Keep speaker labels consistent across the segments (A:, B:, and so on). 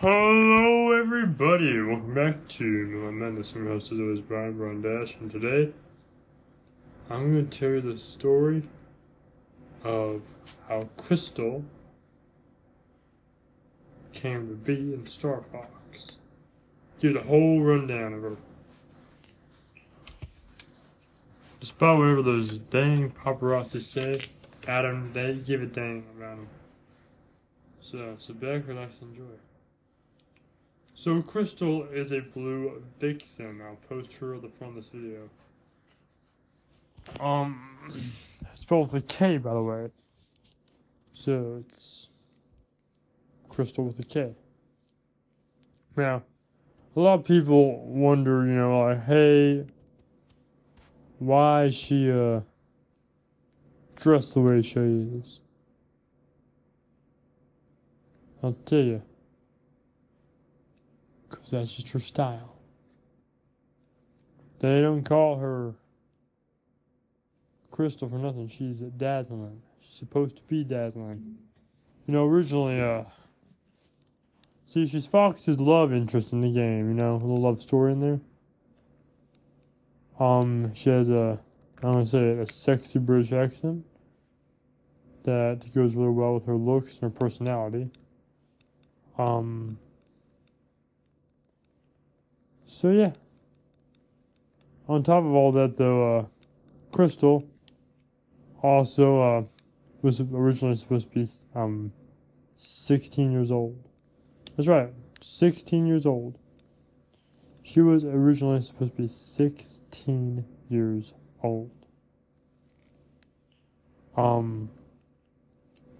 A: Hello, everybody. Welcome back to Milan Madness. I'm your host, as always, Brian Brown Dash, and today I'm going to tell you the story of how Krystal came to be in Star Fox. Give the whole rundown of her. Despite whatever those dang paparazzi say, Adam, they give a dang about him. So, sit back, relax, and enjoy. So Krystal is a blue vixen. I'll post her at the front of this video. Um, spelled with a K, by the way. So it's Krystal with a K. Now, a lot of people wonder, you know, like, hey, why is she uh dressed the way she is? I'll tell you. Because that's just her style. They don't call her Krystal for nothing. She's dazzling. She's supposed to be dazzling. You know, originally, uh, see, she's Fox's love interest in the game. You know, a little love story in there. Um, she has a, I'm gonna say it, a sexy British accent that goes really well with her looks and her personality. Um, so yeah. On top of all that, though, uh, Krystal also uh, was originally supposed to be um, 16 years old. That's right, 16 years old. She was originally supposed to be 16 years old. Um,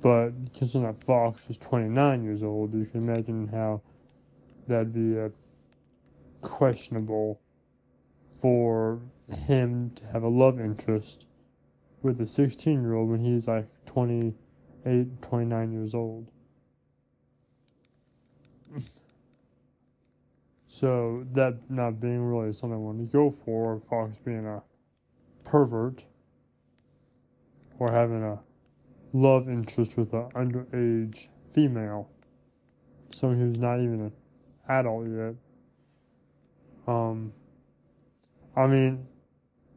A: but considering that Fox was 29 years old, you can imagine how that'd be a questionable for him to have a love interest with a 16 year old when he's like 28, 29 years old. so, that not being really something I wanted to go for, Fox being a pervert or having a love interest with an underage female, someone who's not even an adult yet. Um, I mean,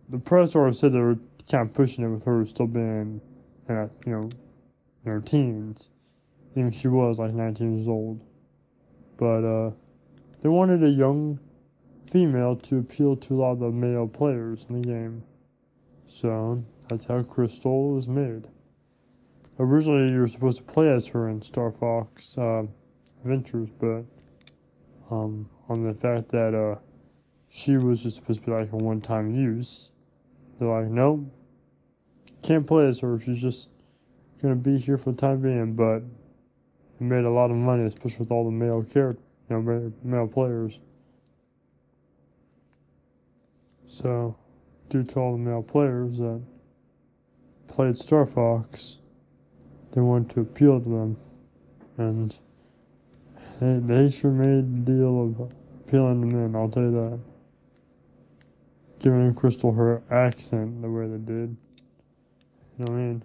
A: the press of said they were kind of pushing it with her still being, in you know, in her teens. Even she was like 19 years old. But, uh, they wanted a young female to appeal to a lot of the male players in the game. So, that's how Krystal was made. Originally, you were supposed to play as her in Star Fox uh, Adventures, but um, on the fact that uh, she was just supposed to be like a one time use. They're like, nope, can't play as her. She's just gonna be here for the time being. But it made a lot of money, especially with all the male character, you know, male players. So, due to all the male players that played Star Fox, they wanted to appeal to them, and they, they sure made the deal of appealing to men. I'll tell you that giving Krystal her accent the way they did. You know what I mean?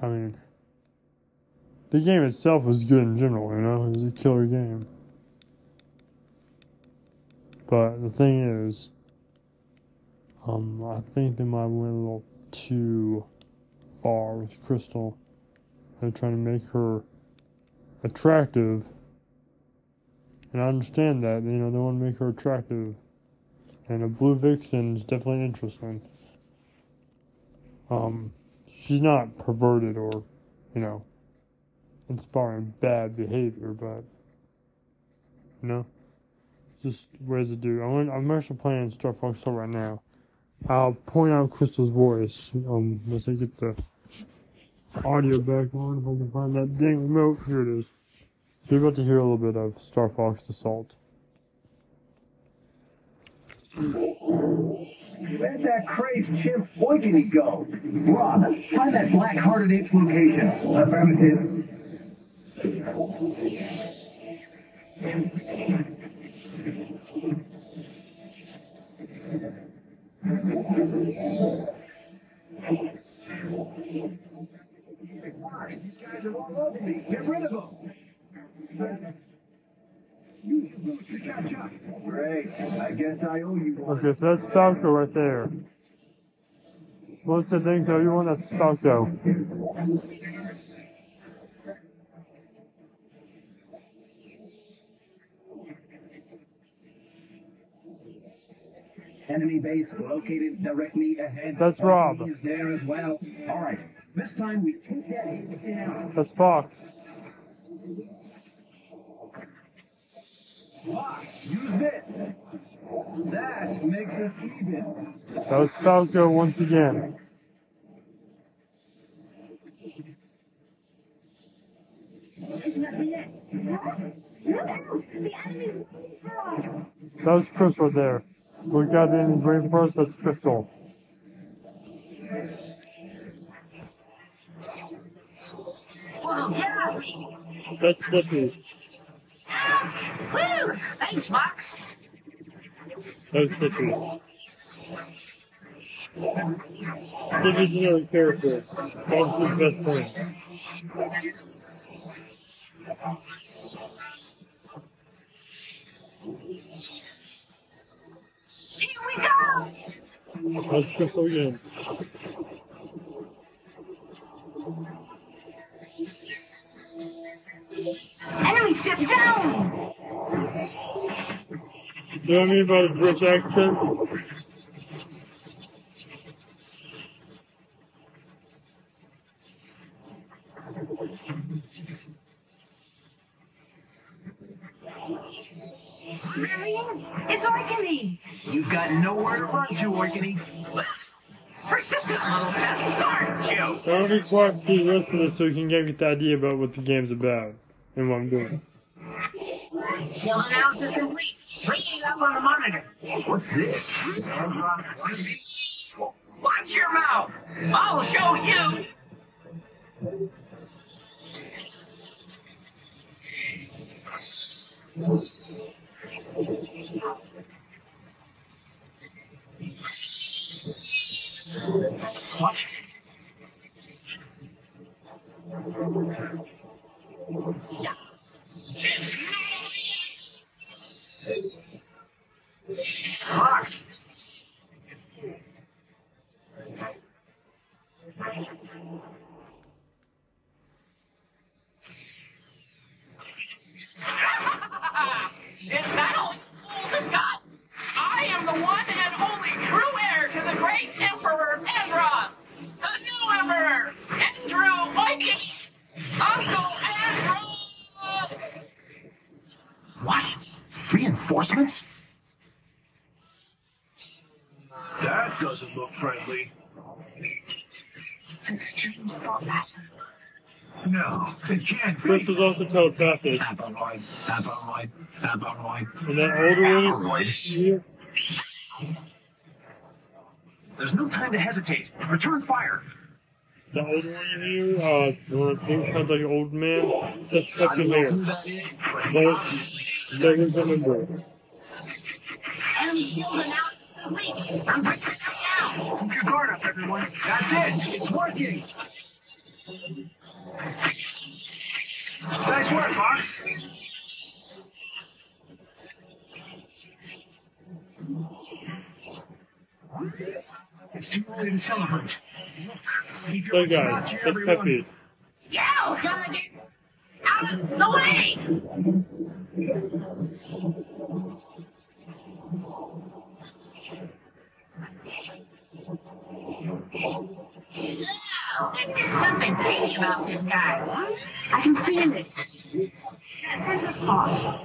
A: I mean, the game itself was good in general, you know? It was a killer game. But the thing is, um, I think they might have went a little too far with Krystal. They're trying to make her attractive and I understand that, you know, they want to make her attractive. And a blue vixen is definitely interesting. Um, she's not perverted or, you know, inspiring bad behavior, but, you know, just ways to do. I'm, I'm actually playing Star Fox Assault right now. I'll point out Krystal's voice, um, once I get the audio back on, if I can find that dang remote. Here it is. You're about to hear a little bit of Star Fox Assault.
B: Where'd that crazed chimp Oikonny go? Rob, find that black-hearted ape's location. Affirmative. These guys are all over me. Get rid of them. Use your boots to catch up. Great. I guess I owe you one.
A: Okay, so that's Falco right there. What's the thing? So you want that's Falco.
B: Enemy base located directly ahead.
A: That's Rob.
B: Is there as well. All right. This time we take that down.
A: That's Fox.
B: Fox, use this. That makes us even.
A: That was Falco once again.
C: There's nothing there. Look out! The enemy's waiting for us!
A: That was Krystal there. We got in green first, that's Krystal.
C: Whoa, get off me!
A: That's Slippy.
C: Woo! Thanks, Fox.
A: That was Slippy. Slippy's another character. Fox's best friend.
C: Here we go!
A: That's Krystal again.
C: Enemy ship down!
A: You know what I mean by the British accent?
C: There he is! It's Oikonny!
B: You've got nowhere to run to, Oikonny.
C: Persistent little pest, aren't you?
A: I want to be quiet for the rest of this so you can get the idea about what the game's about and what I'm doing.
C: Cell analysis complete. Bringing up on the monitor.
B: What's this?
C: Watch your mouth! I'll show you!
B: What? Fox!
D: Is that all you've got? I am the one and only true heir to the great Emperor Andross, the new Emperor, Andrew Oikonny, Uncle Andross.
B: What? Reinforcements? That doesn't look friendly.
C: It's extreme thought patterns.
B: No, it can't be.
A: Krystal's also telepathic.
B: Aparoid, Aparoid, Aparoid.
A: And that older one is here.
B: There's no time to hesitate. Return fire.
A: The older one in here, uh, the one that sounds like an old man, just
B: I
A: Peppy
B: don't know
A: Hair.
B: who that is, but
A: But
B: obviously
A: doesn't remember.
C: Enemy shield analysis complete. I'm bringing it down.
B: Keep your guard up, everyone. That's it. It's working. Nice work, Fox. It's too early to celebrate. Look,
A: Hey guys, that's. Peppy.
C: Yo, gotta get out of the way! Oh, there's just something creepy about this guy. I can feel it. Sense of spot.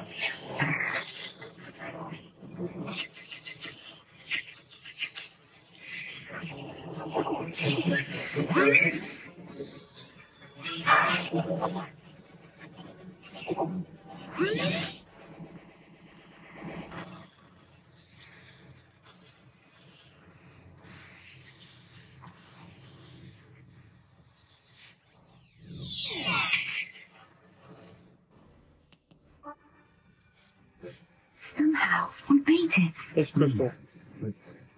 C: Somehow, we beat it.
A: It's Krystal.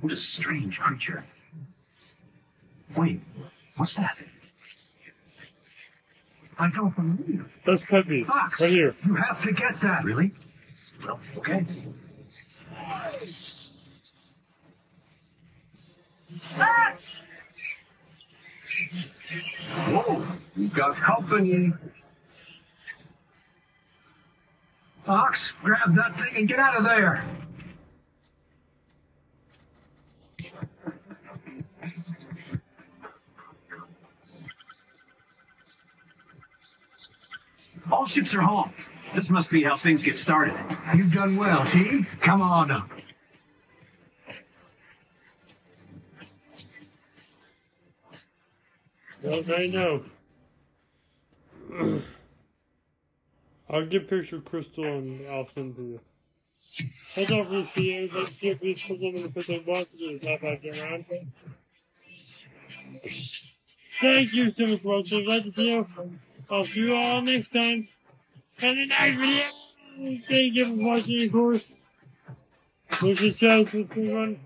B: What a strange creature. Wait, what's that? I don't believe.
A: That's Peppy.
B: Fox,
A: Right here.
B: You have to get that. Really? Well, okay. Whoa, you got company. Fox, grab that thing and get out of there.
E: All ships are home. This must be how things get started.
B: You've done well, T. Come on up.
A: Okay, no. I'll get a picture of Krystal and I'll send to you. Hold on for this video. Let's see if these Krystal and Krystal wants to do this half after around. Thank you so much for watching. Like the video. I'll see you all next time. And the next video. Thank you for watching, of course. To share this with.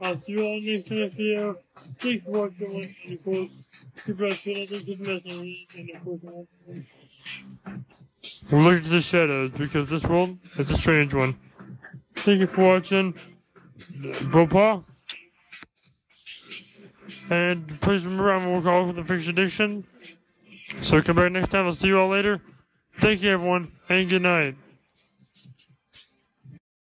A: I'll see you all next time video. Thanks for watching, and of keep us good at the message, and of course, Look at the shadows, because this world is a strange one. Thank you for watching. Bopa. And please remember, I'm working all for the fiction edition. So come back next time. I'll see you all later. Thank you, everyone, and good night.